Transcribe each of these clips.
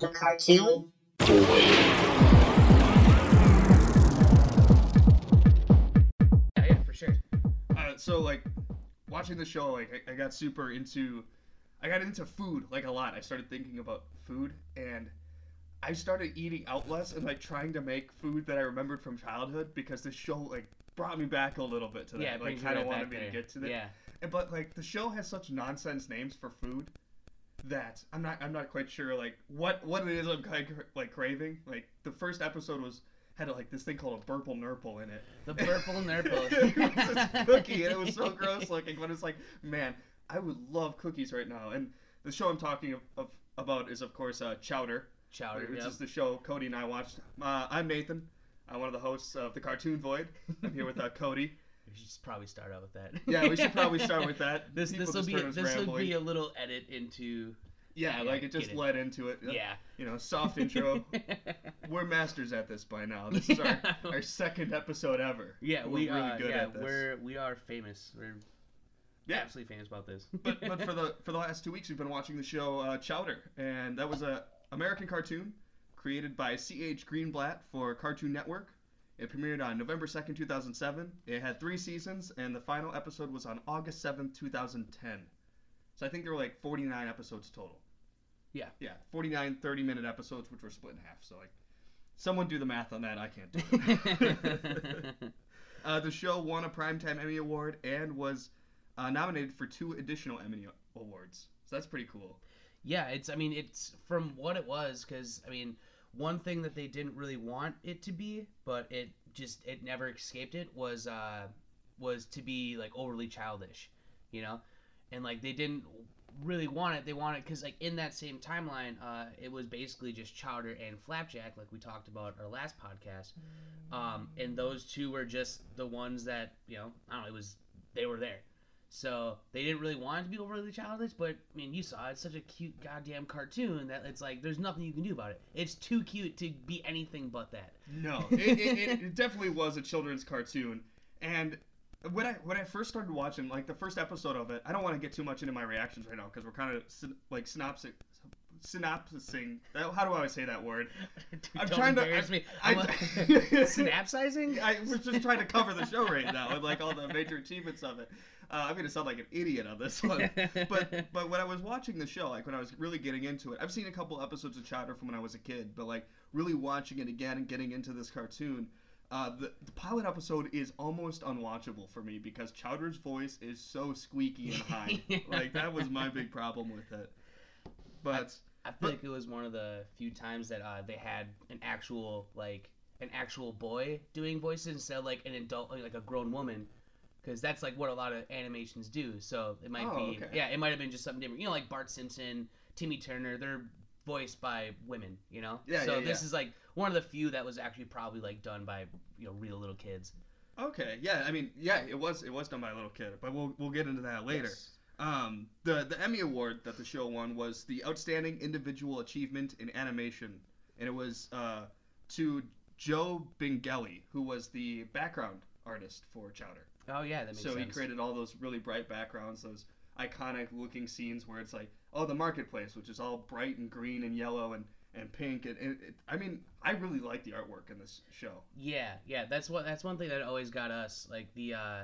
The cartoon? Yeah, yeah, for sure. Uh, so like watching the show, like I, I got super into, I got into food like a lot. I started thinking about food and. I started eating out less and like trying to make food that I remembered from childhood because this show like brought me back a little bit to that. Yeah, like kind of wanted me to get to that. Yeah. But like the show has such nonsense names for food that I'm not I'm not quite sure like what what it is I'm kind of like craving. Like the first episode was had like this thing called a burple nurple in it. The purple nurple. it was cookie and it was so gross looking, but it's like man, I would love cookies right now. And the show I'm talking of, of about is of course uh, Chowder, Chowder. which yep. is the show Cody and I watched. Uh, I'm Nathan. I'm one of the hosts of the Cartoon Void. I'm here with uh, Cody. We should probably start out with that. Yeah, we should probably start with that. This People this will be turn this will be a little edit into Yeah, Yeah, like it just get it. led into it. yeah. You know, soft intro. We're masters at this by now. This is our, our second episode ever. Yeah, We're we really good yeah, at this. we're we are famous. We're Yeah. absolutely famous about this. but but for the for the last two weeks we've been watching the show uh, Chowder, and that was a American cartoon created by C.H. Greenblatt for Cartoon Network. It premiered on November 2nd, 2007. It had three seasons, and the final episode was on August 7th, 2010. So I think there were like 49 episodes total. Yeah. Yeah, 49 30 minute episodes, which were split in half. So, like, someone do the math on that. I can't do it. uh, the show won a Primetime Emmy Award and was uh, nominated for two additional Emmy Awards. So that's pretty cool. yeah, it's I mean it's from what it was because I mean one thing that they didn't really want it to be, but it just it never escaped it was uh was to be like overly childish, you know, and like they didn't really want it. They wanted because like in that same timeline, uh, it was basically just Chowder and Flapjack, like we talked about our last podcast, um, and those two were just the ones that you know I don't know it was they were there. So they didn't really want it to be overly childish, but I mean, you saw it's such a cute goddamn cartoon that it's like there's nothing you can do about it. It's too cute to be anything but that. No, it, it, it, it definitely was a children's cartoon. And when I when I first started watching, like the first episode of it, I don't want to get too much into my reactions right now because we're kind of like synopsis, synopsising. How do I always say that word? I'm Don't trying to- embarrass me. I- I'm like, synapsizing. I was just trying to cover the show right now and like all the major achievements of it. Uh, I'm gonna sound like an idiot on this one. but but when I was watching the show, like when I was really getting into it, I've seen a couple episodes of Chowder from when I was a kid, but like really watching it again and getting into this cartoon, uh, the, the pilot episode is almost unwatchable for me because Chowder's voice is so squeaky and high. like that was my big problem with it. But I feel But- like it was one of the few times that uh, they had an actual like an actual boy doing voices instead of like an adult like a grown woman because that's like what a lot of animations do so it might Oh, be okay. yeah it might have been just something different you know like bart simpson timmy turner they're voiced by women you know Yeah, so yeah, this yeah. is like one of the few that was actually probably like done by you know real little kids okay, yeah, I mean, yeah, it was it was done by a little kid, but we'll we'll get into that later. Yes. Um, the the Emmy award that the show won was the Outstanding Individual Achievement in Animation, and it was uh, to Joe Binggeli, who was the background artist for Chowder. oh yeah that makes So sense he created all those really bright backgrounds, those iconic looking scenes where it's like, oh, the marketplace, which is all bright and green and yellow and and pink, and, and it, I mean, I really like the artwork in this show. Yeah, yeah, that's what that's one thing that always got us. Like the uh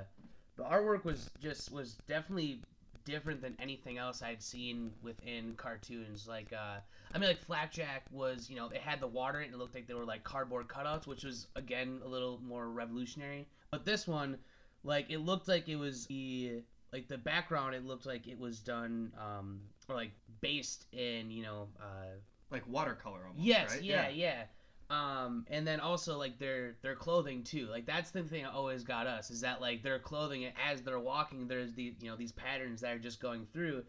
the artwork was just was definitely different than anything else I'd seen within cartoons. Like uh I mean like Flapjack was, you know, it had the water and it looked like they were like cardboard cutouts, which was again a little more revolutionary. But this one, like it looked like it was the like the background it looked like it was done um or like based in, you know, uh Like watercolor almost. Yes, right? yeah, yeah. Um, and then also like their their clothing too. Like that's the thing that always got us is that like their clothing as they're walking, there's the you know these patterns that are just going through,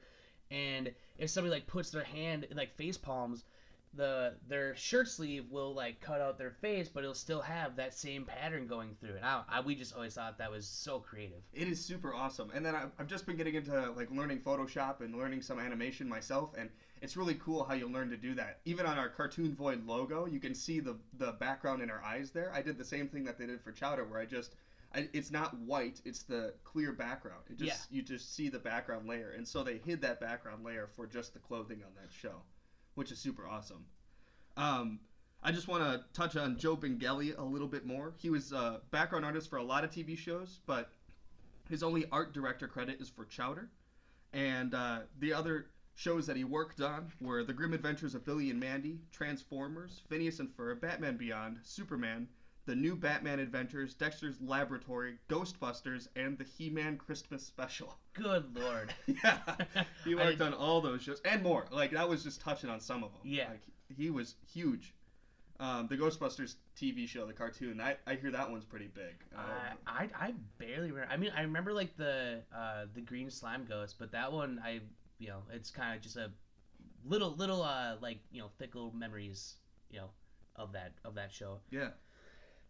and if somebody like puts their hand in like face palms, the their shirt sleeve will like cut out their face, but it'll still have that same pattern going through. And I, I we just always thought that was so creative. It is super awesome. And then I, I've just been getting into like learning Photoshop and learning some animation myself, and it's really cool how you learn to do that. Even on our Cartoon Void logo, you can see the the background in our eyes there. I did the same thing that they did for Chowder, where I just I, it's not white; it's the clear background. It just you just see the background layer, and so they hid that background layer for just the clothing on that show, which is super awesome. Um, I just want to touch on Joe Binggeli a little bit more. He was a background artist for a lot of TV shows, but his only art director credit is for Chowder, and uh, the other shows that he worked on were The Grim Adventures of Billy and Mandy, Transformers, Phineas and Ferb, Batman Beyond, Superman, The New Batman Adventures, Dexter's Laboratory, Ghostbusters, and the He-Man Christmas Special. Good lord. yeah, he worked on all those shows and more. Like that was just touching on some of them. Yeah. like he was huge. Um, the Ghostbusters TV show, the cartoon, I, I hear that one's pretty big. Um, I, I I barely remember. I mean, I remember like the uh, the green slime ghost, but that one I you know it's kind of just a little little uh like you know fickle memories you know of that of that show. Yeah.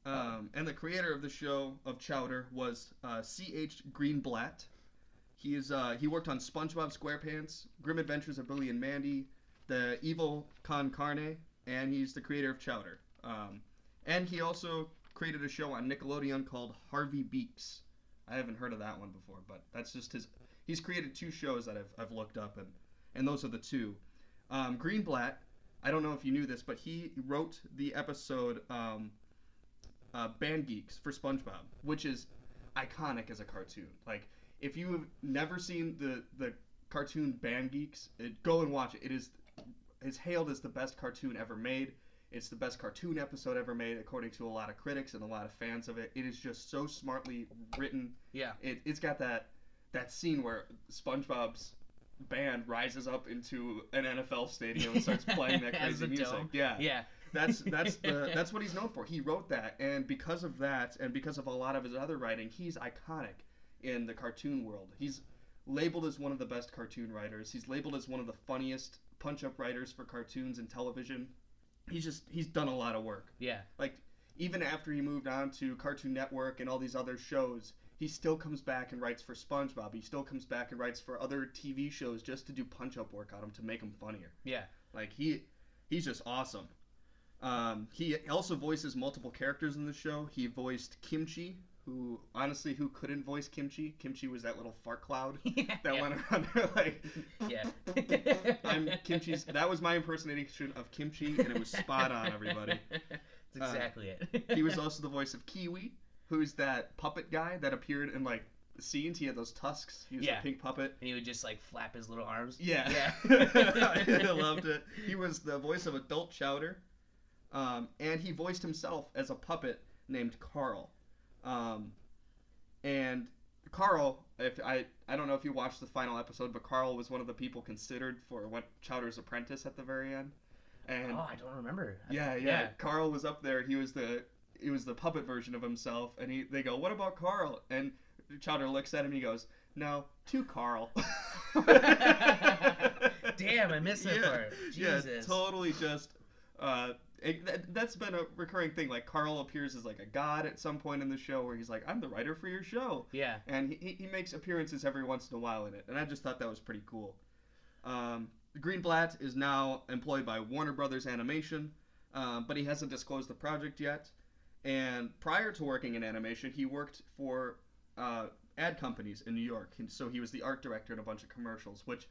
Um, and the creator of the show of Chowder was uh, C.H. Greenblatt. He is uh, he worked on SpongeBob SquarePants, Grim Adventures of Billy and Mandy, The Evil Con Carne, and he's the creator of Chowder. Um, and he also created a show on Nickelodeon called Harvey Beaks. I haven't heard of that one before, but that's just his. He's created two shows that I've, I've looked up, and and those are the two. Um, Greenblatt, I don't know if you knew this, but he wrote the episode um, uh, Band Geeks for SpongeBob, which is iconic as a cartoon. Like, if you have never seen the the cartoon Band Geeks, it, go and watch it. It is is hailed as the best cartoon ever made. It's the best cartoon episode ever made, according to a lot of critics and a lot of fans of it. It is just so smartly written. Yeah. It, it's got that that scene where SpongeBob's band rises up into an NFL stadium and starts playing that crazy music. dome. Yeah, Yeah. that's that's the that's what he's known for. He wrote that, and because of that, and because of a lot of his other writing, he's iconic in the cartoon world. He's labeled as one of the best cartoon writers. He's labeled as one of the funniest punch-up writers for cartoons and television. He's just he's done a lot of work. yeah. Like even after he moved on to Cartoon Network and all these other shows, he still comes back and writes for SpongeBob. He still comes back and writes for other TV shows just to do punch-up work on them to make them funnier. Yeah. Like he, he's just awesome. Um, he also voices multiple characters in the show. He voiced Kimchi, who honestly, who couldn't voice Kimchi? Kimchi was that little fart cloud that yeah. went around there like. Yeah. I'm Kimchi's. That was my impersonation of Kimchi, and it was spot on, everybody. That's exactly it. He was also the voice of Kiwi, who's that puppet guy that appeared in like the scenes. He had those tusks. He was Yeah. a pink puppet. and he would just like flap his little arms. Yeah. Yeah. I loved it. He was the voice of Adult Chowder. Um, and he voiced himself as a puppet named Carl. Um, and Carl, if I I don't know if you watched the final episode, but Carl was one of the people considered for what Chowder's apprentice at the very end. And Oh, I don't remember. yeah, yeah, Yeah. Carl was up there. He was the he was the puppet version of himself, and he they go, "What about Carl?" And Chowder looks at him. He goes, "No, to Carl." Damn, I missed that part. Yeah, totally. Just uh, it, that, that's been a recurring thing. Like Carl appears as like a god at some point in the show, where he's like, "I'm the writer for your show." Yeah. and he, he makes appearances every once in a while in it, and I just thought that was pretty cool. Um, Greenblatt is now employed by Warner Brothers Animation, um, but he hasn't disclosed the project yet. And prior to working in animation, he worked for uh, ad companies in New York, and so he was the art director in a bunch of commercials. Which,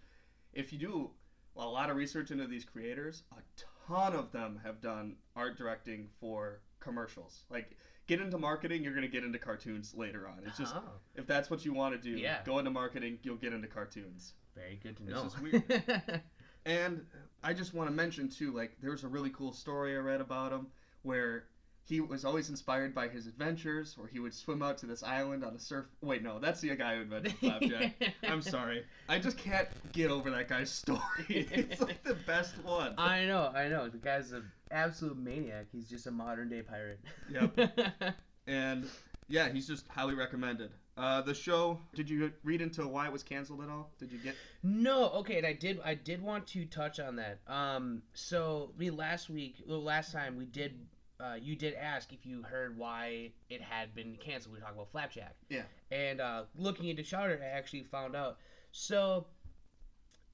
if you do a lot of research into these creators, a ton of them have done art directing for commercials. Like, get into marketing, you're gonna get into cartoons later on. It's just Oh, if that's what you want to do, Yeah. go into marketing, you'll get into cartoons. very good to It's know. just weird. And I just want to mention too, like there was a really cool story I read about him where he was always inspired by his adventures, where he would swim out to this island on a surf. Wait, no, that's the guy who invented Flapjack. I'm sorry, I just can't get over that guy's story. it's like the best one. I know, I know. The guy's an absolute maniac. He's just a modern day pirate. Yep. And yeah, he's just highly recommended. Uh, the show. Did you read into why it was canceled at all? Did you get? No, okay, and I did I did want to touch on that. Um so we last week well, last time we did uh, you did ask if you heard why it had been canceled. We were talking about Flapjack. Yeah. And uh, looking into Chowder, I actually found out. So,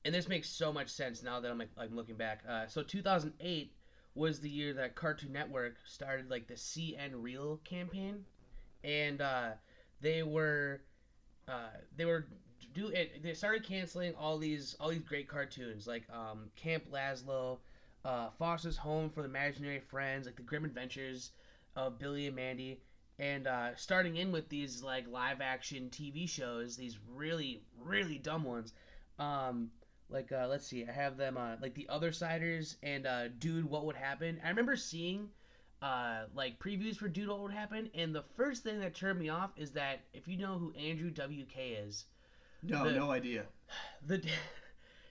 and this makes so much sense now that I'm like, I'm looking back. Uh, so 2008 was the year that Cartoon Network started like the CN Real campaign, and uh, they were uh, they were do it. They started canceling all these all these great cartoons like um, Camp Lazlo, uh, Foster's Home for the Imaginary Friends, like the Grim Adventures of Billy and Mandy, and uh, starting in with these like live action TV shows, these really really dumb ones. Um, like uh, let's see, I have them uh, like the Other Siders and uh, Dude, What Would Happen. I remember seeing uh, like previews for Dude, What Would Happen, and the first thing that turned me off is that if you know who Andrew WK is, No, The- no idea. the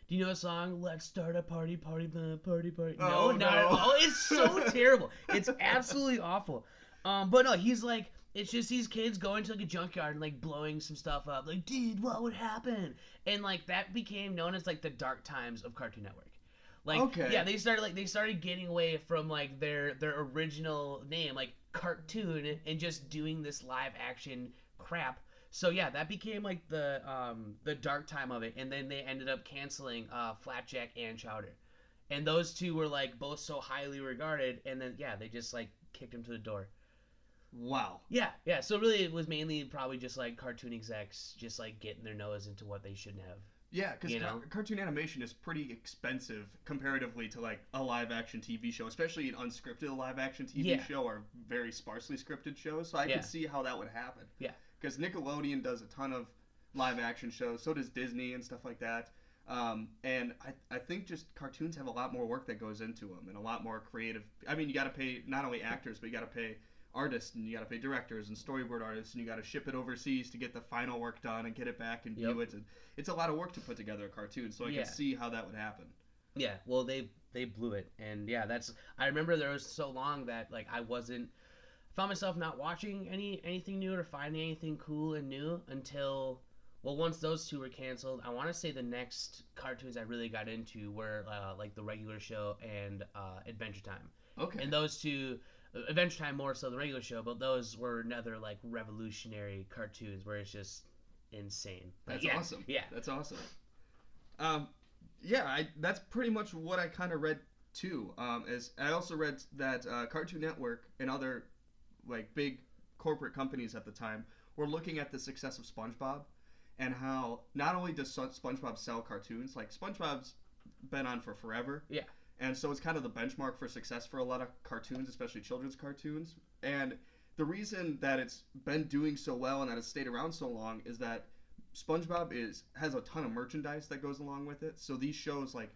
do you know a song? Let's start a party party party party. Oh, no not at no. all. It's so terrible. It's absolutely awful. Um but no he's like it's just these kids going to like a junkyard and like blowing some stuff up. Like dude what would happen? And like that became known as like the dark times of cartoon network. Like Okay. yeah they started like they started getting away from like their their original name like cartoon and just doing this live action crap so yeah, that became like the um the dark time of it, and then they ended up canceling uh Flapjack and Chowder, and those two were like both so highly regarded, and then yeah, they just like kicked him to the door. Wow. Yeah, yeah. So really, it was mainly probably just like cartoon execs just like getting their nose into what they shouldn't have. Yeah, because You know? cartoon animation is pretty expensive comparatively to like a live action TV show, especially an unscripted live action TV Yeah. show or very sparsely scripted shows. So I Yeah. could see how that would happen. Yeah. Because Nickelodeon does a ton of live action shows, so does Disney and stuff like that. Um, and I, I think just cartoons have a lot more work that goes into them and a lot more creative. I mean, you got to pay not only actors, but you got to pay artists and you got to pay directors and storyboard artists and you got to ship it overseas to get the final work done and get it back and view it. And it's a lot of work to put together a cartoon, so I Yeah. can see how that would happen. Yeah, well they they blew it, and yeah, that's I remember there was so long that like I wasn't found myself not watching any anything new or finding anything cool and new until well once those two were canceled. I want to say the next cartoons I really got into were uh, like the regular show and uh, Adventure Time, Okay. and those two. uh, Adventure Time more so the regular show, but those were another like revolutionary cartoons where it's just insane. That's yeah, awesome. Yeah, That's awesome. Um, yeah, I, that's pretty much what I kind of read too. Um, as I also read that uh, Cartoon Network and other like big corporate companies at the time were looking at the success of SpongeBob and how not only does SpongeBob sell cartoons, like SpongeBob's been on for forever. Yeah. And so it's kind of the benchmark for success for a lot of cartoons, especially children's cartoons. And the reason that it's been doing so well and that it's stayed around so long is that SpongeBob is has a ton of merchandise that goes along with it. So these shows like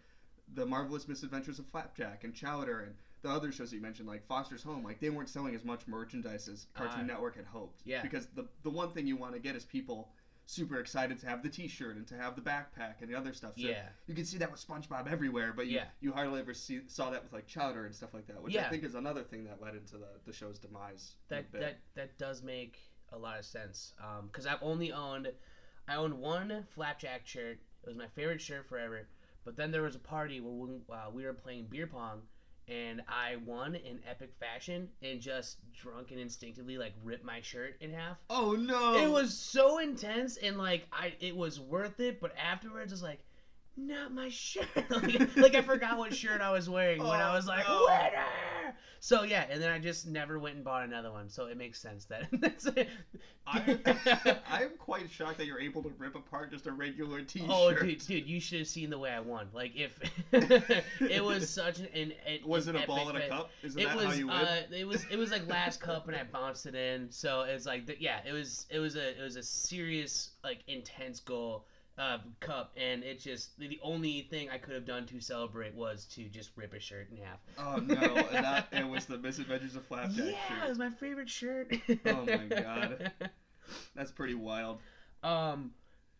the marvelous misadventures of Flapjack and Chowder and the other shows that you mentioned like Foster's Home, like they weren't selling as much merchandise as Cartoon Ah. Network had hoped. Yeah. Because the the one thing you want to get is people super excited to have the T-shirt and to have the backpack and the other stuff. So yeah. you can see that with SpongeBob everywhere, but you, Yeah. you hardly ever see saw that with like Chowder and stuff like that, which I think is another thing that led into the, the show's demise. that that that does make a lot of sense. Um, because I've only owned, I owned one flapjack shirt. It was my favorite shirt forever. But then there was a party where we, uh, we were playing beer pong, and I won in epic fashion and just drunk and instinctively like ripped my shirt in half. Oh no! It was so intense and like I it was worth it, but afterwards it's like not my shirt. like, like I forgot what shirt I was wearing when I Oh, was like no. winner. So yeah, and then I just never went and bought another one. So it makes sense that that's it. I, I'm quite shocked that you're able to rip apart just a regular T-shirt. Oh, dude, dude, you should have seen the way I won. Like if it was such an, an, an Was it a ball in a cup? Isn't It that was how you win? uh, it was it was like last cup and I bounced it in. So it's like yeah, it was it was a it was a serious like intense goal uh, cup and it just the only thing I could have done to celebrate was to just rip a shirt in half. Oh no! and that, it was the Misadventures of Flapjack yeah, it was my favorite shirt. Oh my God. That's pretty wild. Um,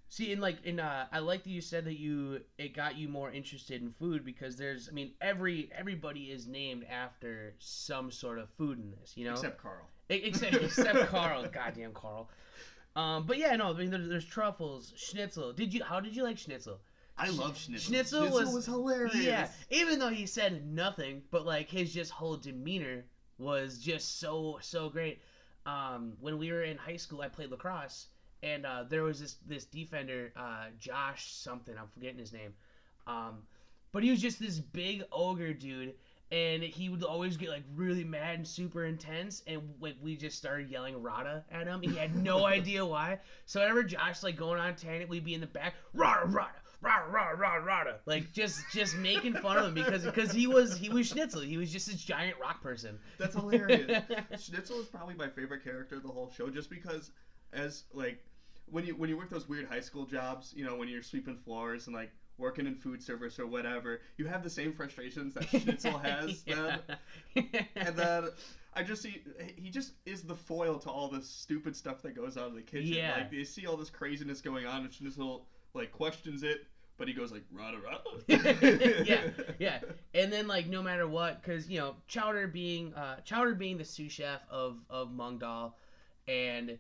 see, in like in uh, I like that you said that you it got you more interested in food because there's, I mean, every everybody is named after some sort of food in this, you know, Except Carl. Except except Carl, goddamn Carl. Um, but yeah, no, I mean, there, there's truffles, schnitzel. Did you? How did you like schnitzel? I love Schnitzel. Schnitzel was- hilarious. Yeah, even though he said nothing, but like his just whole demeanor was just so so great. Um, when we were in high school, I played lacrosse, and uh, there was this this defender, uh, Josh something. I'm forgetting his name. Um, but he was just this big ogre dude, and he would always get like really mad and super intense and like we just started yelling rada at him he had no idea why. So whenever josh like going on a tangent we'd be in the back rada rada rada rada rada rada like just just making fun of him because because he was he was schnitzel. He was just this giant rock person. That's hilarious. Schnitzel is probably my favorite character of the whole show, just because as like when you when you work those weird high school jobs, you know, when you're sweeping floors and like working in food service or whatever, you have the same frustrations that Schnitzel has. Then, and then I just see he just is the foil to all the stupid stuff that goes on in the kitchen. Yeah. Like they see all this craziness going on, and Schnitzel like questions it, but he goes like rada rada. yeah, yeah. And then like no matter what, because you know Chowder being uh, Chowder being the sous chef of of Mung Daal, and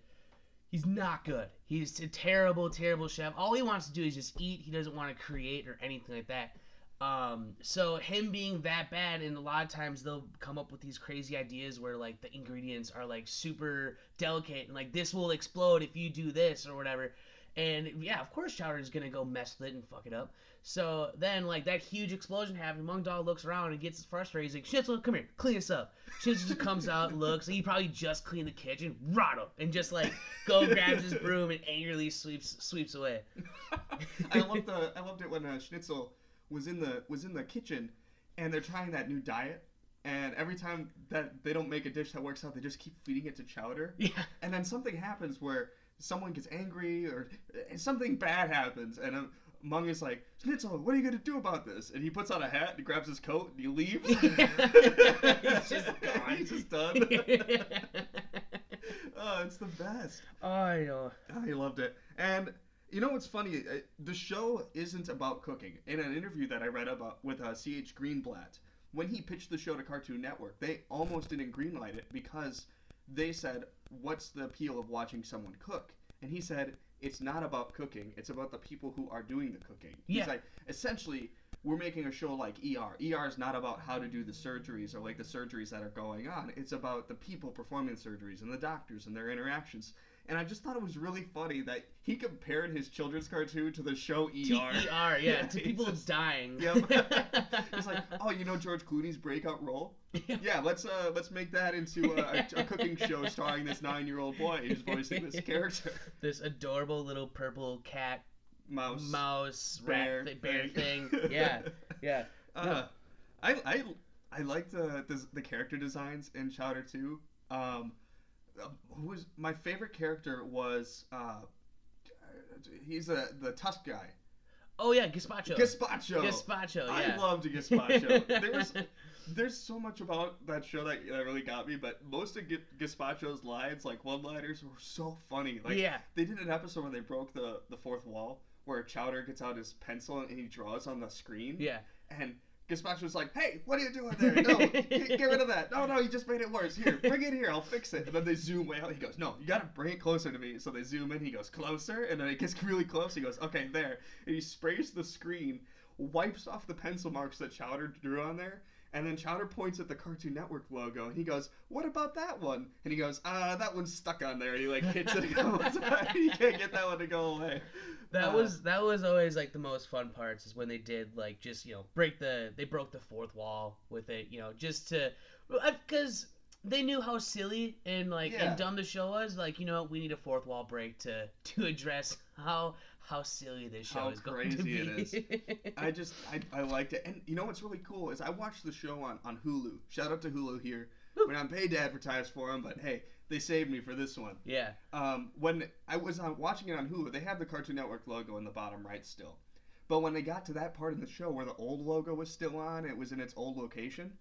he's not good. He's a terrible, terrible chef. All he wants to do is just eat. He doesn't want to create or anything like that. Um, so him being that bad, and a lot of times they'll come up with these crazy ideas where like the ingredients are like super delicate and like this will explode if you do this or whatever. And yeah, of course Chowder is gonna go mess with it and fuck it up. So then, like that huge explosion happened. Mung Mungdal looks around and gets frustrated. He's like, "Schnitzel, come here, clean us up." Schnitzel just comes out, looks. He probably just cleaned the kitchen, him, and just like go grabs his broom and angrily sweeps sweeps away. I loved the I loved it when uh, Schnitzel was in the was in the kitchen, and they're trying that new diet. And every time that they don't make a dish that works out, they just keep feeding it to Chowder. Yeah, And then something happens where someone gets angry or something bad happens, and um, Mung is like, Schnitzel, what are you gonna do about this? And he puts on a hat, he grabs his coat, and he leaves. He's just gone. He's just done. oh, it's the best. I know. I loved it. And you know what's funny? Uh, The show isn't about cooking. In an interview that I read about with uh, C.H. Greenblatt, when he pitched the show to Cartoon Network, they almost didn't greenlight it because they said, "What's the appeal of watching someone cook?" And he said, "It's not about cooking. It's about the people who are doing the cooking." Yeah. He's like, essentially. We're making a show like ER. ER is not about how to do the surgeries or like the surgeries that are going on. It's about the people performing the surgeries and the doctors and their interactions. And I just thought it was really funny that he compared his children's cartoon to the show ER. T E R, yeah, to people just- dying. Yep. He's like, oh, you know George Clooney's breakout role? Yeah, let's uh, let's make that into a, a, a cooking show starring this nine-year-old boy who's voicing this character. this adorable little purple cat Mouse. mouse Bear. rat thi- bear thing. Yeah, yeah. Uh, I I I like the, the the character designs in Chowder too. Um, who was my favorite character was uh, he's a the Tusk guy. Oh yeah, gazpacho. Gazpacho. Gazpacho. Yeah. I loved Gazpacho. there was there's so much about that show that, that really got me, but most of G- Gazpacho's lines, like one-liners, were so funny. Like yeah. they did an episode where they broke the the fourth wall, where Chowder gets out his pencil and he draws on the screen, Yeah. and Gazpacho's like, "Hey, what are you doing there? No, get, get rid of that. No, no, you just made it worse. Here, bring it here. I'll fix it." And then they zoom way out. He goes, "No, you gotta bring it closer to me." So they zoom in. He goes closer, and then it gets really close. He goes, "Okay, there." And he sprays the screen, wipes off the pencil marks that Chowder drew on there. And then Chowder points at the Cartoon Network logo, and he goes, "What about that one?" And he goes, "Ah, that one's stuck on there." And he like hits it. And goes, "You can't get that one to go away." That Uh, was that was always like the most fun parts is when they did like just you know break the they broke the fourth wall with it you know just to because they knew how silly and like Yeah. and dumb the show was like you know we need a fourth wall break to to address how how silly this show How is going to crazy be. it I just I, I liked it, and you know what's really cool is I watched the show on on Hulu. Shout out to Hulu here. Woo. We're not paid to advertise for them, but hey, they saved me for this one. yeah Um, when I was on, watching it on Hulu, they have the Cartoon Network logo in the bottom right still, but when they got to that part in the show where the old logo was still on, it was in its old location.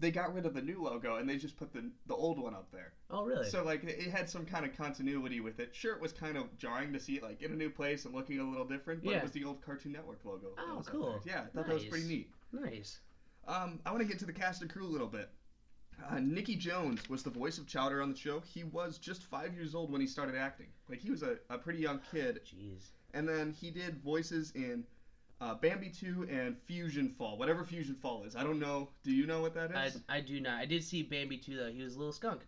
They got rid of the new logo and they just put the the old one up there. oh really So like it had some kind of continuity with it. Sure, it was kind of jarring to see it like in a new place and looking a little different, but Yeah. it was the old Cartoon Network logo. Oh, cool. Yeah, I thought that was pretty neat. nice Um, I want to get to the cast and crew a little bit. Uh, Nicky Jones was the voice of Chowder on the show. He was just five years old when he started acting. Like he was a, a pretty young kid, jeez and then he did voices in uh, Bambi 2 and Fusion Fall, whatever Fusion Fall is. I don't know. Do you know what that is? I. I do not I did see Bambi 2 though he was a little skunk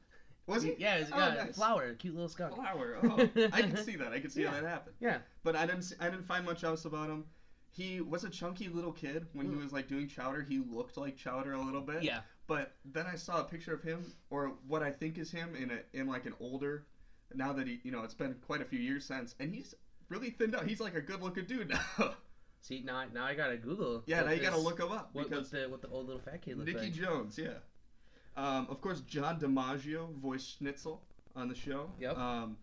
was he? yeah, was, Oh, yeah nice. flower cute little skunk Flower. Oh, I can see that. I can see how that happened. Yeah. But I didn't. See, I didn't find much else about him. he was a chunky little kid when he Mm. was like doing Chowder. He looked like Chowder a little bit. Yeah. But then I saw a picture of him, or what I think is him, in a in like an older. Now that he, you know, it's been quite a few years since, and he's really thinned out. He's like a good looking dude now. See now, now I gotta Google. yeah, now you gotta look him up what, because what the what the old little fat kid looked Nikki like. Jones, yeah. Um, of course, John DiMaggio voiced Schnitzel on the show. Yep. Um,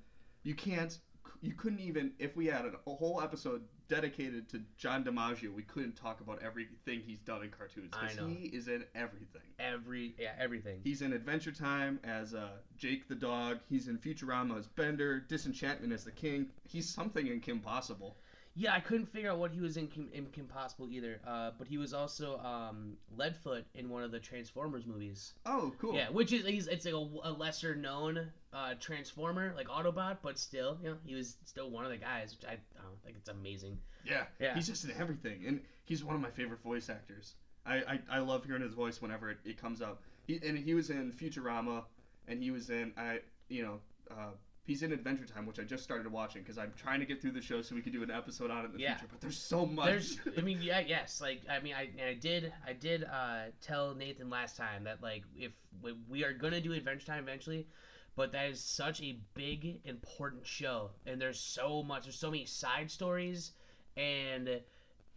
you can't, you couldn't even, if we had a whole episode dedicated to John DiMaggio, we couldn't talk about everything he's done in cartoons because he is in everything. Every yeah everything. He's in Adventure Time as uh, Jake the dog. He's in Futurama as Bender. Disenchantment as the king. He's something in Kim Possible. Yeah, I couldn't figure out what he was in Kim, in Kim Possible either. Uh, but he was also um, Leadfoot in one of the Transformers movies. Oh, cool. Yeah, which is he's it's like a, a lesser known uh, Transformer like Autobot, but still, you know, he was still one of the guys, which I, I don't think it's amazing. Yeah, Yeah. he's just in everything, and he's one of my favorite voice actors. I, I, I love hearing his voice whenever it, it comes up. He, and he was in Futurama, and he was in I you know uh, he's in Adventure Time, which I just started watching because I'm trying to get through the show so we can do an episode on it in the Yeah. future. But there's so much. There's, I mean, yeah, yes, like I mean, I, I did, I did uh, tell Nathan last time that like if we- we are gonna do Adventure Time eventually, but that is such a big important show, and there's so much, there's so many side stories, and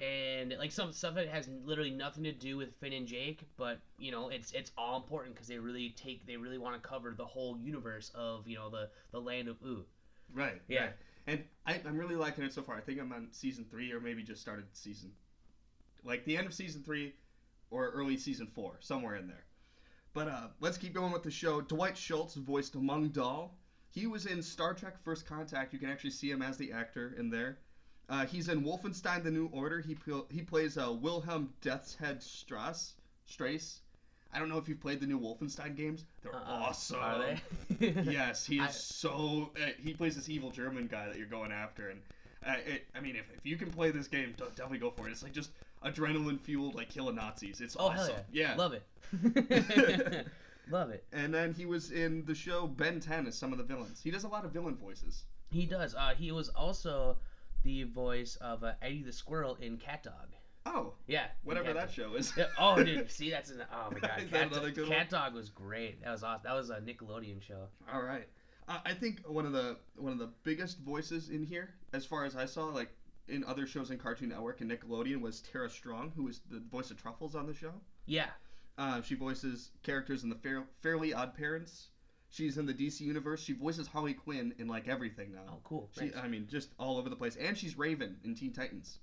and like some stuff that has literally nothing to do with Finn and Jake, but you know it's it's all important because they really take they really want to cover the whole universe of you know the the land of Ooo. right. Yeah. right. And I, I'm really liking it so far. I think I'm on season three, or maybe just started season, like the end of season three, or early season four, somewhere in there. But uh, let's keep going with the show. Dwight Schultz voiced Mung Daal. He was in Star Trek First Contact. You can actually see him as the actor in there. Uh, he's in Wolfenstein: The New Order. He pl- he plays uh, Wilhelm Death's Head Strasse. Strace. I don't know if you've played the new Wolfenstein games. They're Uh-uh. awesome. Are they? yes, he is I- so. Uh, he plays this evil German guy that you're going after, and uh, it, I mean, if, if you can play this game, definitely go for it. It's like just adrenaline fueled, like killing Nazis. It's Oh awesome. hell yeah! yeah. Love it. Love it. And then he was in the show Ben 10 as some of the villains. He does a lot of villain voices. He does. Uh, he was also the voice of uh, Eddie the Squirrel in Cat Dog. Oh, Yeah. whatever that show is. Yeah, oh, dude, see, that's an oh my god, Cat, another Cat Dog was great. That was awesome. That was a Nickelodeon show. All right. Uh, I think one of the one of the biggest voices in here, as far as I saw, like in other shows in Cartoon Network and Nickelodeon, was Tara Strong, who was the voice of Truffles on the show. Yeah, Uh, she voices characters in the Fair, Fairly Odd Parents. She's in the DC universe. She voices Harley Quinn in like everything now. Oh, cool. She. I mean, just all over the place. And she's Raven in Teen Titans.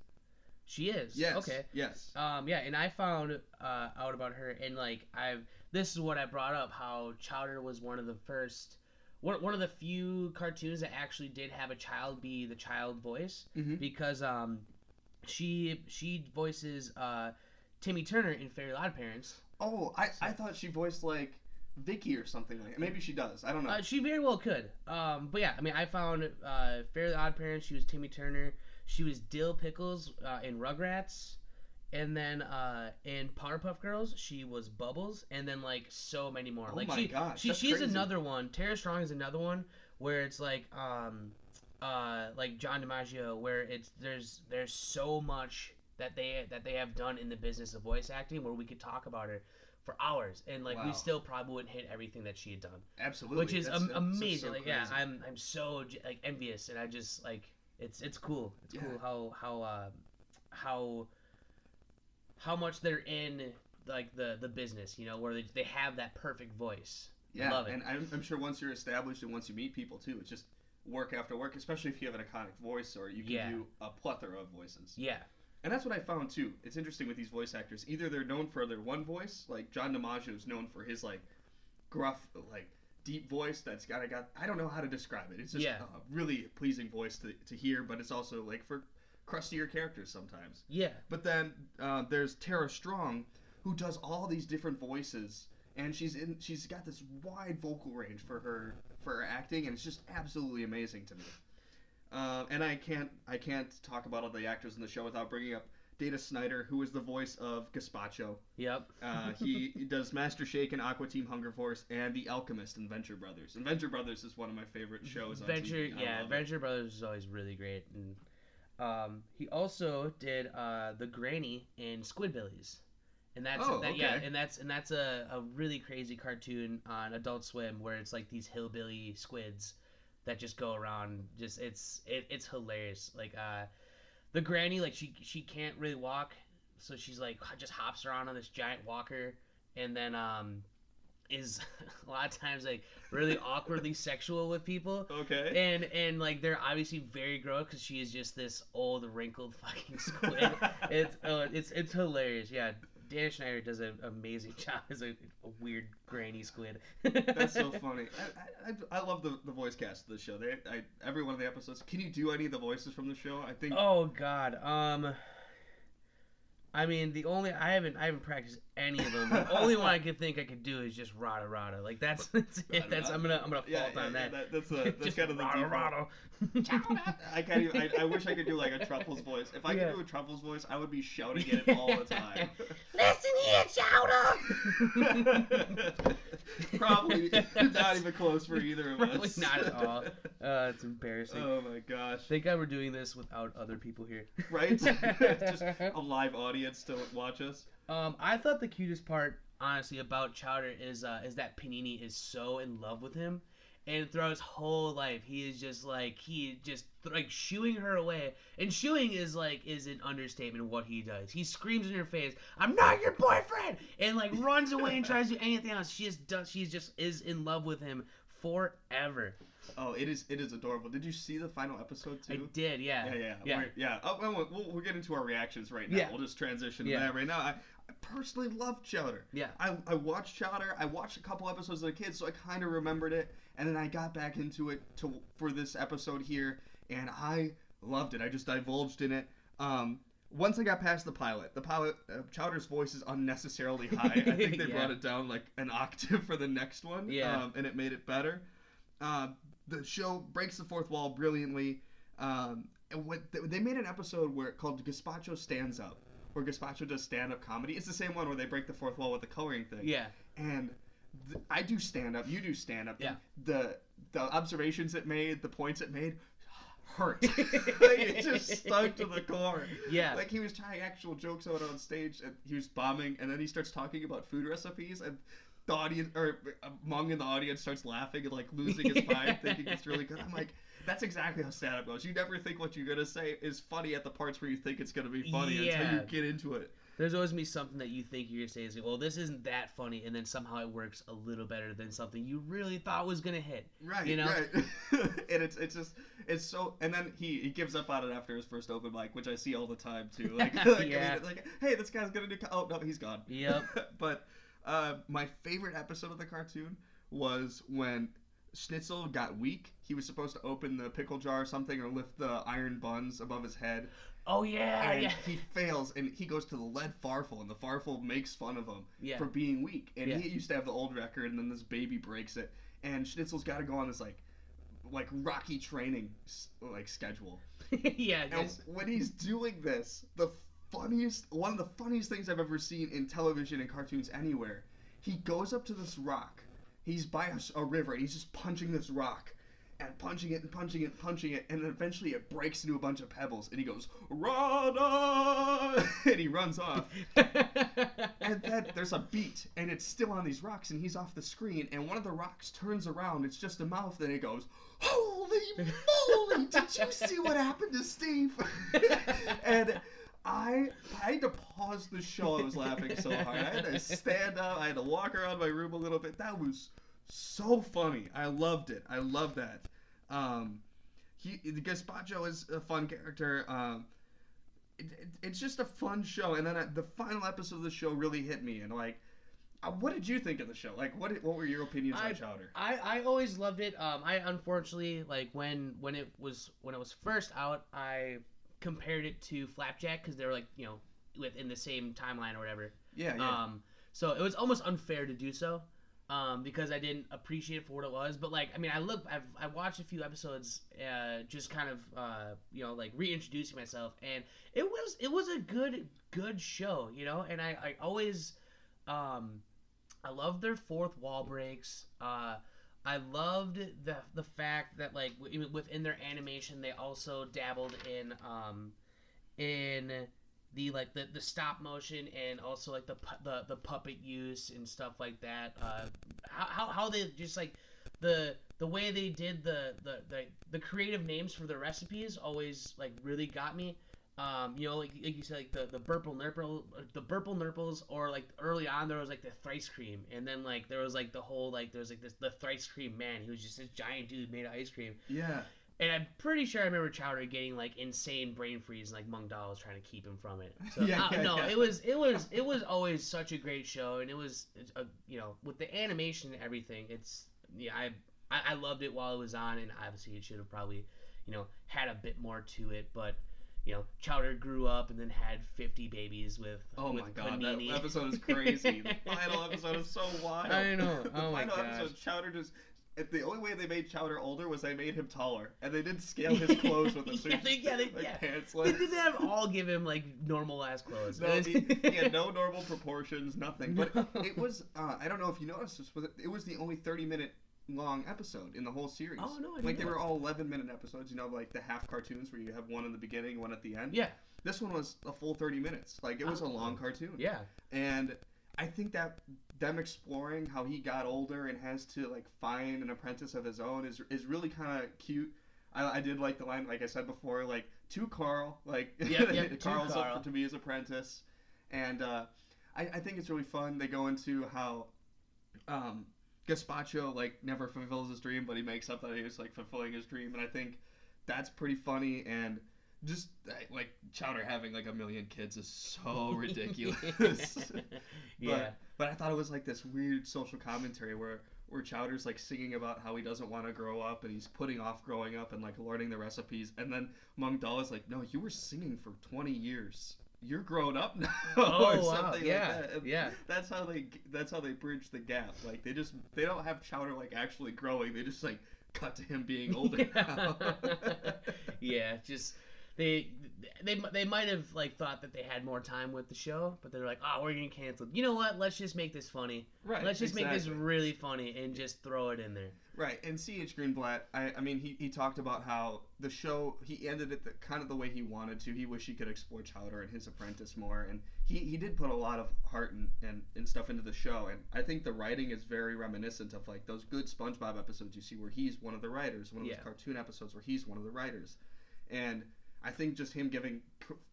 She is. Yes. Okay. Yes. Um, yeah, and I found uh, out about her, and like I've this is what I brought up how Chowder was one of the first, one, one of the few cartoons that actually did have a child be the child voice Mhm. because um, she she voices uh, Timmy Turner in Fairly Odd Parents. Oh, I, I thought she voiced like Vicky or something like. Maybe she does. I don't know. Uh, she very well could. Um, but yeah, I mean, I found uh, Fairly Odd Parents. She was Timmy Turner. She was Dill Pickles uh, in Rugrats, and then uh, in Powerpuff Girls, she was Bubbles, and then like so many more. Oh like my she, gosh, she she's crazy. another one. Tara Strong is another one where it's like um, uh, like John DiMaggio, where it's there's there's so much that they that they have done in the business of voice acting where we could talk about her for hours and like Wow. we still probably wouldn't hit everything that she had done Absolutely. which is That's- am- that's so amazing. like, yeah. I'm I'm so like envious, and I just like it's it's cool. It's cool how how uh, how how much they're in like the the business, you know, where they, they have that perfect voice. Yeah, Love it. and I'm, I'm sure once you're established and once you meet people too, it's just work after work, especially if you have an iconic voice or you can Yeah. do a plethora of voices. Yeah, And that's what I found too. It's interesting with these voice actors. Either they're known for their one voice, like John DiMaggio is known for his like gruff, like deep voice that's got got I don't know how to describe it. It's just Yeah. a really pleasing voice to, to hear, but it's also like for crustier characters sometimes. yeah, But then uh, there's Tara Strong, who does all these different voices, and she's in. She's got this wide vocal range for her for her acting, and it's just absolutely amazing to me. Uh, and I can't I can't talk about all the actors in the show without bringing up Dana Snyder, who is the voice of Gazpacho. yep. Uh, he does Master Shake and Aqua Team Hunger Force and The Alchemist and Venture Brothers. And Venture Brothers is one of my favorite shows on Venture, TV. Yeah, love it. Venture Brothers is always really great, and Um, he also did uh, the Granny in Squidbillies, and that's Oh, that, yeah, and that's and that's a, a really crazy cartoon on Adult Swim where it's like these hillbilly squids that just go around. Just it's it, it's hilarious. Like uh, the Granny, like she she can't really walk, so she's like just hops around on this giant walker, and then um is a lot of times like really awkwardly sexual with people Okay. and and like they're obviously very gross because she is just this old wrinkled fucking squid. it's uh, it's it's hilarious. Yeah, Dan Schneider does an amazing job as a, a weird granny squid. That's so funny. I, I, I love the, the voice cast of the show. They, I, every one of the episodes. Can you do any of the voices from the show? I think. Oh God. Um. I mean, the only I haven't I haven't practiced any of them. The only one I could think I could do is just Rada Rada. Like that's that's it. That's I'm gonna I'm gonna fault Yeah, yeah, on yeah, that. that- that's a- that's Just kind of the Rada default. Rada. I can't even. I, I wish I could do like a Truffles voice. If I Yeah. could do a Truffles voice, I would be shouting it all the time. Listen here, Chowder. Probably not even close for either of Probably us. not at all. Uh, it's embarrassing. Oh my gosh! Thank God we're doing this without other people here. Right? Just a live audience to watch us. Um, I thought the cutest part, honestly, about Chowder is uh, is that Panini is so in love with him, and throughout his whole life, he is just like he just like shooing her away. And shooing is like is an understatement of what he does. He screams in her face, "I'm not your boyfriend," and like runs away and tries to do anything else. She just does. She just is in love with him forever. Oh, it is. It is adorable. Did you see the final episode too? I did, yeah, Yeah, yeah, yeah. We're, yeah. Oh, well, we'll, get into our reactions right now. Yeah. We'll just transition Yeah. to that right now. I, I personally love Chowder. Yeah. I, I watched Chowder. I watched a couple episodes as a kid, so I kind of remembered it. And then I got back into it to for this episode here, and I loved it. I just divulged in it. Um, once I got past the pilot, the pilot, uh, Chowder's voice is unnecessarily high. I think they Yeah. brought it down like an octave for the next one. Yeah. Um, and it made it better. Uh, the show breaks the fourth wall brilliantly. Um, and what they made an episode where called Gazpacho Stands Up, where Gazpacho does stand-up comedy. It's the same one where they break the fourth wall with the coloring thing. yeah. And th- I do stand-up, you do stand-up. Yeah. The the observations it made, the points it made, hurt. like, it just stuck to the core. Yeah. Like he was trying actual jokes out on stage, and he was bombing, and then he starts talking about food recipes, and the audience or Mung in the audience starts laughing and like losing his mind, thinking it's really good. I'm like, that's exactly how stand-up goes. You never think what you're gonna say is funny at the parts where you think it's gonna be funny until you get into it. There's always gonna be something that you think you're gonna say is well, this isn't that funny, and then somehow it works a little better than something you really thought was gonna hit. Right, You know? right. and it's it's just it's so and then he he gives up on it after his first open mic, which I see all the time too. Like, like, I mean, Yeah. like hey, this guy's gonna do. Oh no, he's gone. Yep. but uh, my favorite episode of the cartoon was when Schnitzel got weak. He was supposed to open the pickle jar or something or lift the iron buns above his head. Oh yeah, and yeah, he fails and he goes to the lead Farfel and the Farfel makes fun of him yeah. for being weak. And Yeah. he used to have the old record and then this baby breaks it and Schnitzel's got to go on this like like rocky training like schedule. yeah. And when he's doing this, the funniest, one of the funniest things I've ever seen in television and cartoons anywhere, he goes up to this rock. He's by a river and he's just punching this rock and punching it and punching it and punching it. And then eventually it breaks into a bunch of pebbles and he goes, Rana! and he runs off. And then there's a beat, and it's still on these rocks, and he's off the screen, and one of the rocks turns around. It's just a mouth, and it goes, "Holy moly! Did you see what happened to Steve?" and I, I had to pause the show. I was laughing so hard. I had to stand up. I had to walk around my room a little bit. That was so funny. I loved it. I love that. Um, he, the Gazpacho is a fun character. Um, it, it, it's just a fun show. And then uh, the final episode of the show really hit me. And like, uh, what did you think of the show? Like, what what were your opinions I- on Chowder? I, I always loved it. Um, I unfortunately like when when it was when it was first out, I compared it to Flapjack because they were like you know within the same timeline or whatever. Yeah, yeah. Um, so it was almost unfair to do so, um, because I didn't appreciate it for what it was. But like, I mean, I look, I've I watched a few episodes, uh, just kind of, uh, you know, like reintroducing myself, and it was it was a good good show, you know. And I I always, um, I love their fourth wall breaks. Uh, I loved the the fact that like w- within their animation they also dabbled in um in the like the, the stop motion and also like the pu- the the puppet use and stuff like that. Uh, how, how how they just like the the way they did the the the, the creative names for the recipes always like really got me. Um, you know, like, like you said, like the the burple nurple, the burple nurples, or like early on there was like the thrice cream, and then like there was like the whole like there was like this the thrice cream man. He was just this giant dude made of ice cream, Yeah. and I'm pretty sure I remember Chowder getting like insane brain freeze, and like Mung Da was trying to keep him from it. So Yeah, uh, yeah, no, yeah. it was it was it was always such a great show, and it was a, you know with the animation and everything, it's yeah I, I I loved it while it was on, and obviously it should have probably you know had a bit more to it, but. You know, Chowder grew up and then had 50 babies with Oh with my god, Panini. that episode is crazy. the final episode is so wild. I know. Oh the my final gosh. episode, Chowder just. If the only way they made Chowder older was they made him taller, and they didn't scale his clothes with him. So Yeah, they- yeah, they- like yeah. pants They didn't have all give him like normal ass clothes. No, he, he had no normal proportions, nothing. But No. it was. Uh, I don't know if you noticed this, but it was the only thirty-minute long episode in the whole series. Oh, no, I didn't Like they were all eleven-minute episodes. You know, like the half cartoons where you have one in the beginning, one at the end. Yeah, This one was a full thirty minutes. Like it was a Oh. long cartoon. yeah. And I think that them exploring how he got older and has to like find an apprentice of his own is is really kind of cute. I, I did like the line, like I said before, like to Carl, like to Carl's Carl. up to be his apprentice, and uh, I, I think it's really fun. They go into how um, Gazpacho like never fulfills his dream, but he makes up that he was like fulfilling his dream, and I think that's pretty funny and. Just uh, like Chowder having like a million kids is so ridiculous. yeah. But I thought it was like this weird social commentary where where Chowder's like singing about how he doesn't want to grow up and he's putting off growing up and like learning the recipes, and then Mung Daal is like, "No, you were singing for 20 years. You're grown up now." Oh, or wow. something Yeah, like that. Yeah. That's how they that's how they bridge the gap. Like they just they don't have Chowder like actually growing. They just like cut to him being older now. yeah, just they they they might have like thought that they had more time with the show, but they're like, oh, we're getting canceled. You know what? Let's just make this funny. right. Let's just make this really funny and just throw it in there. Right, and C.H. Greenblatt, I, I mean, he, he talked about how the show, he ended it the, kind of the way he wanted to. He wished he could explore Chowder and his apprentice more, and he, he did put a lot of heart and, and, and stuff into the show, and I think the writing is very reminiscent of, like, those good SpongeBob episodes you see where he's one of the writers, one of Yeah. those cartoon episodes where he's one of the writers. And I think just him giving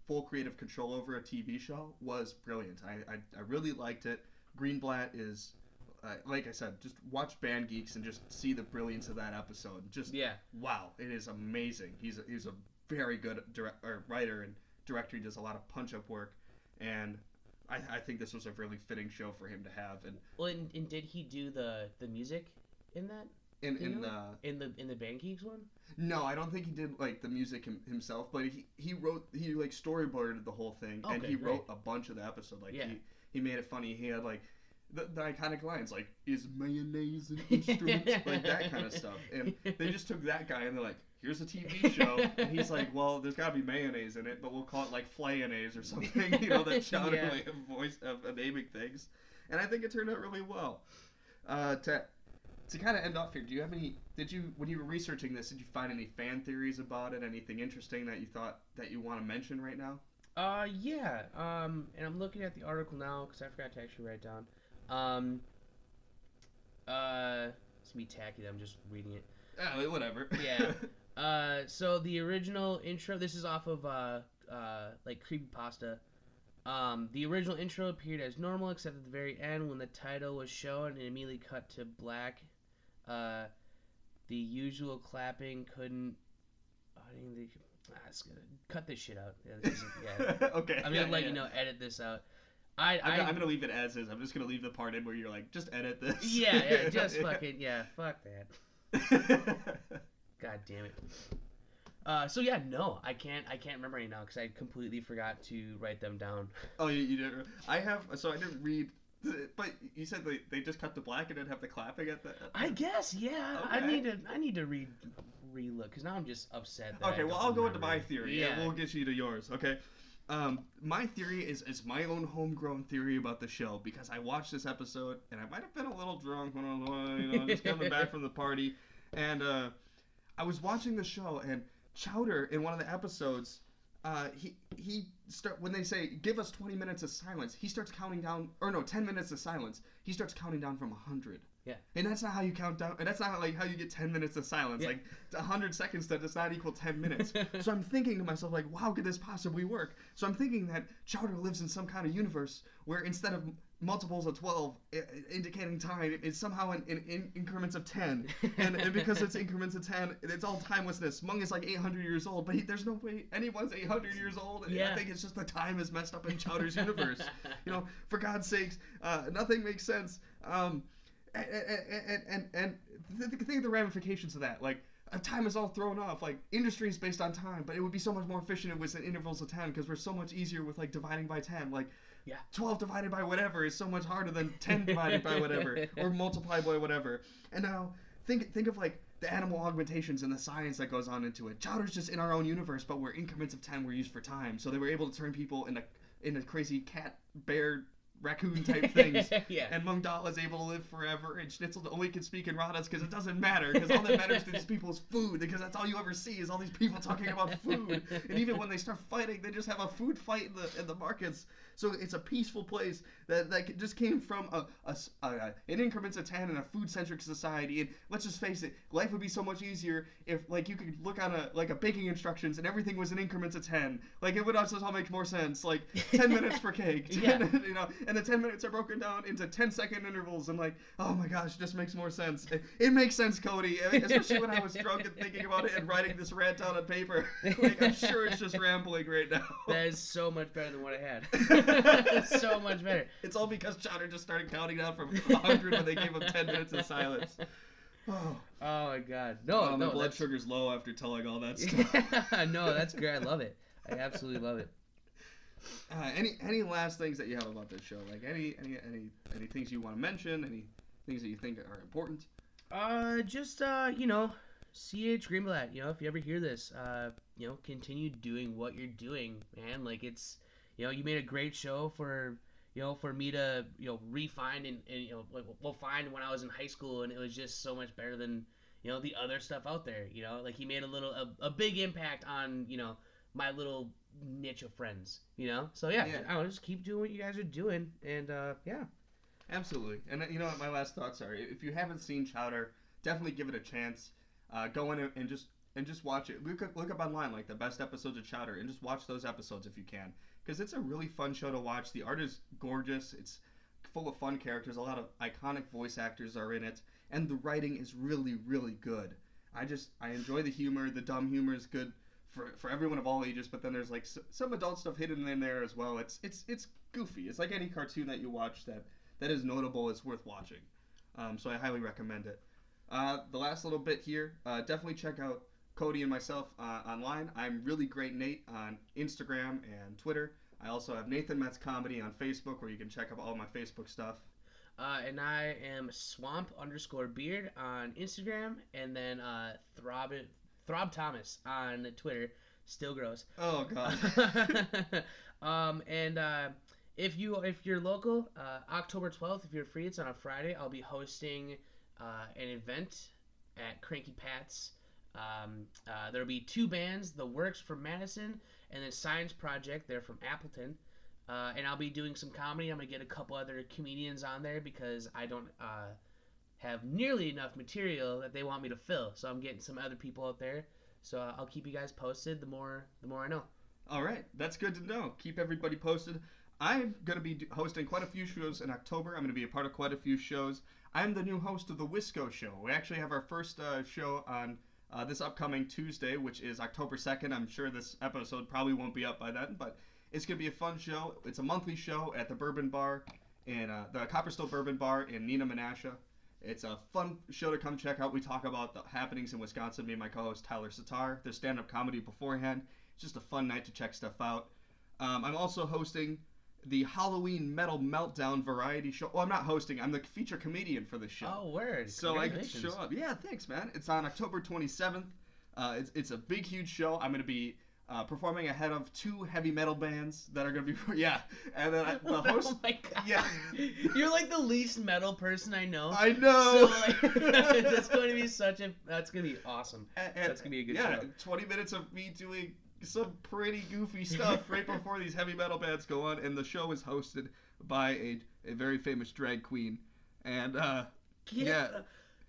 full creative control over a TV show was brilliant. I, I, I really liked it. Greenblatt is uh, like I said, just watch Band Geeks and just see the brilliance of that episode. Just Yeah. wow, it is amazing. He's a, he's a very good direct, or writer and director. He does a lot of punch up work, and I, I think this was a really fitting show for him to have. And Well, and, and did he do the the music in that in You in know? the in the in the Band Geeks one? no, I don't think he did like the music him, himself, but he he wrote he like storyboarded the whole thing, and he great. wrote a bunch of the episode. Like Yeah. he he made it funny. He had like. The, the iconic lines like is mayonnaise an instrument like that kind of stuff and they just took that guy and they're like, here's a TV show. and he's like, well, there's got to be mayonnaise in it, but we'll call it like flayonnaise or something. You know, that shouted Yeah. way of voice of, of naming things. And I think it turned out really well. Uh, to to kind of end off here, do you have any? Did you when you were researching this, did you find any fan theories about it? Anything interesting that you thought that you want to mention right now? Uh, yeah. Um, and I'm looking at the article now because I forgot to actually write it down. Um, uh, it's me tacky. that I'm just reading it. Oh, whatever. Yeah. Uh, so the original intro. This is off of uh, uh, like creepypasta. Um, the original intro appeared as normal, except at the very end when the title was shown and immediately cut to black. Uh, the usual clapping couldn't. I didn't think. Ah, it's gonna cut this shit out. Yeah, this is, yeah. okay. I'm gonna let yeah. you know. Edit this out. I, I'm, I gonna- I'm gonna leave it as is. I'm just gonna leave the part in where you're like, just edit this. yeah, yeah, just fucking yeah, fuck that. God damn it. Uh, so yeah, no, I can't. I can't remember any now because I completely forgot to write them down. oh, you, you didn't. I have. So I didn't read. But you said they, they just cut to black and didn't have the clapping at the. at I guess, yeah. Okay. I need to. I need to read, relook because now I'm just upset. Okay, well I'll go into my theory. Yeah. we'll get you to yours. Okay. Um, my theory is is my own homegrown theory about the show because I watched this episode and I might have been a little drunk when I was, you know, just coming back from the party, and uh, I was watching the show and Chowder in one of the episodes, uh, he he start when they say give us 20 minutes of silence, he starts counting down or no 10 minutes of silence. He starts counting down from 100. Yeah. And that's not how you count down. And that's not like how you get 10 minutes of silence. Yeah. Like 100 seconds that does not equal 10 minutes. so I'm thinking to myself like, how could this possibly work? So I'm thinking that Chowder lives in some kind of universe where instead of multiples of 12 i- i- indicating time it's somehow in, in, in increments of 10 and, and because it's increments of 10 it's all timelessness. Mung is like 800 years old but he, there's no way anyone's 800 years old. And i think it's just the time is messed up in chowder's universe. You know for god's sakes uh, nothing makes sense. Um, and and and, and th- think of the ramifications of that like uh, time is all thrown off. Like industry is based on time but it would be so much more efficient if it was in intervals of 10 because we're so much easier with like dividing by 10 like Yeah. 12 divided by whatever is so much harder than 10 divided by whatever or multiplied by whatever. And now think think of like the animal augmentations and the science that goes on into it. Chowder's just in our own universe but where increments of 10 were used for time. So they were able to turn people into a crazy cat bear raccoon type things yeah. and Mungdala is able to live forever, and Schnitzel only can speak in Radas because it doesn't matter, because all that matters to these people is food, because that's all you ever see is all these people talking about food. And even when they start fighting, they just have a food fight in the in the markets. So it's a peaceful place that, that just came from a, a a- an increments of 10 in a food centric society. And let's just face it, life would be so much easier if like you could look on a like a baking instructions and everything was in increments of 10. Like it would also all make more sense. Like 10 minutes for cake, 10, Yeah. you know, and the 10 minutes are broken down into 10 second intervals. And like, oh my gosh, it just makes more sense. It, it makes sense, Cody, eh, especially when I was drunk and thinking about it and writing this rant down on paper. like, I'm sure it's just rambling right now. That is so much better than what I had. so much better. It's all because Chowder just started counting down from 100 when they gave him 10 minutes of silence. Oh, Oh my god. No, oh, my no. blood that's- sugar's low after telling all that stuff. no, that's great. I love it. I absolutely love it. Uh, any any last things that you have about this show? Like any any any any things you want to mention? Any things that you think are important? Uh, just uh, you know, CH Greenblatt. You know, if you ever hear this, uh, you know, continue doing what you're doing, man. Like it's, you know, you made a great show for, you know, for me to, you know, refine and, and you know, like, we'll find when I was in high school, and it was just so much better than, you know, the other stuff out there. You know, like he made a little, a, a big impact on, you know, my little niche of friends. You know, so yeah, Yeah. I don't know, just keep doing what you guys are doing, and uh, yeah. Absolutely. And uh, you know what my last thoughts are? If you haven't seen Chowder, definitely give it a chance. Uh, go in and just and just watch it. Look up, look up online like the best episodes of Chowder and just watch those episodes if you can because it's a really fun show to watch. The art is gorgeous. It's full of fun characters. A lot of iconic voice actors are in it, and the writing is really really good. I just I enjoy the humor. The dumb humor is good for for everyone of all ages, but then there's like s- some adult stuff hidden in there as well. It's it's it's goofy. It's like any cartoon that you watch that that is notable. It's worth watching. Um, so I highly recommend it. Uh, the last little bit here, uh, definitely check out Cody and myself uh, online. I'm really great Nate on Instagram and Twitter. I also have Nathan Metz Comedy on Facebook, where you can check out all my Facebook stuff. Uh, and I am swamp underscore beard on Instagram, and then uh, throb throb Thomas on Twitter. Still gross. Oh God. um, and uh, if you if you're local, uh, October twelfth, if you're free, it's on a Friday. I'll be hosting uh, an event at Cranky Pat's. Um, uh, there'll be two bands: The Works from Madison and then Science Project. They're from Appleton. Uh, and I'll be doing some comedy. I'm gonna get a couple other comedians on there because I don't uh, have nearly enough material that they want me to fill. So I'm getting some other people out there. So uh, I'll keep you guys posted. The more, the more I know. All right, that's good to know. Keep everybody posted. I'm going to be hosting quite a few shows in October. I'm going to be a part of quite a few shows. I'm the new host of the Wisco Show. We actually have our first uh, show on uh, this upcoming Tuesday, which is October 2nd. I'm sure this episode probably won't be up by then, but it's going to be a fun show. It's a monthly show at the Bourbon Bar in uh, the Copperstone Bourbon Bar in Neenah Menasha. It's a fun show to come check out. We talk about the happenings in Wisconsin. Me and my co-host Tyler Sitar. There's stand-up comedy beforehand. It's just a fun night to check stuff out. Um, I'm also hosting the Halloween Metal Meltdown variety show. Well, I'm not hosting. I'm the feature comedian for the show. Oh, word! So I can Congratulations. show up. Yeah, thanks, man. It's on October 27th. Uh, it's, it's a big, huge show. I'm going to be uh, performing ahead of two heavy metal bands that are going to be yeah, and then I, the host. oh my god. Yeah. You're like the least metal person I know. I know. So like, that's going to be such a. That's going to be awesome. And- and- That's gonna be a good yeah, show. 20 minutes of me doing some pretty goofy stuff right before these heavy metal bands go on, and the show is hosted by a, a very famous drag queen. And uh, Get, Yeah.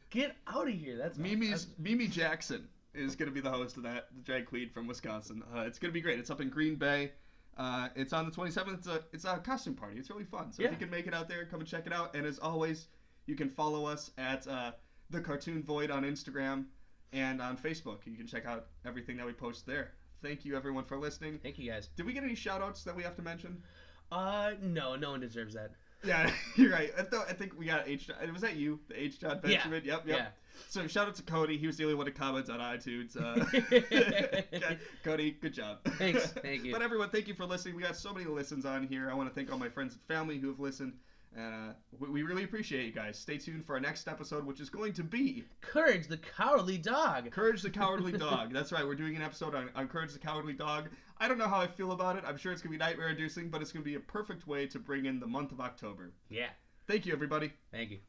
Get out of here. That's Mimi's that's- Mimi Jackson is going to be the host of that, the drag queen from Wisconsin. Uh, it's going to be great. It's up in Green Bay. Uh, it's on the 27th. It's a it's a costume party. It's really fun. So if you can make it out there, come and check it out. And as always, you can follow us at uh, the Cartoon Void on Instagram and on Facebook. You can check out everything that we post there. Thank you everyone for listening. Thank you guys. Did we get any shout outs that we have to mention? Uh, no, no one deserves that. Yeah, you're right. I, th- I think we got H. Was that you? The H. Jon Benjamin. Yeah. Yep, yep. Yeah. So shout out to Cody. He was the only one to comment on iTunes. Uh, Cody, good job. Thanks. Thank you. But everyone, thank you for listening. We got so many listens on here. I want to thank all my friends and family who have listened. And uh, we, we really appreciate you guys. Stay tuned for our next episode, which is going to be Courage the Cowardly Dog. Courage the Cowardly Dog. That's right. We're doing an episode on, on Courage the Cowardly Dog. I don't know how I feel about it. I'm sure it's going to be nightmare inducing, but it's going to be a perfect way to bring in the month of October. Yeah. Thank you, everybody. Thank you.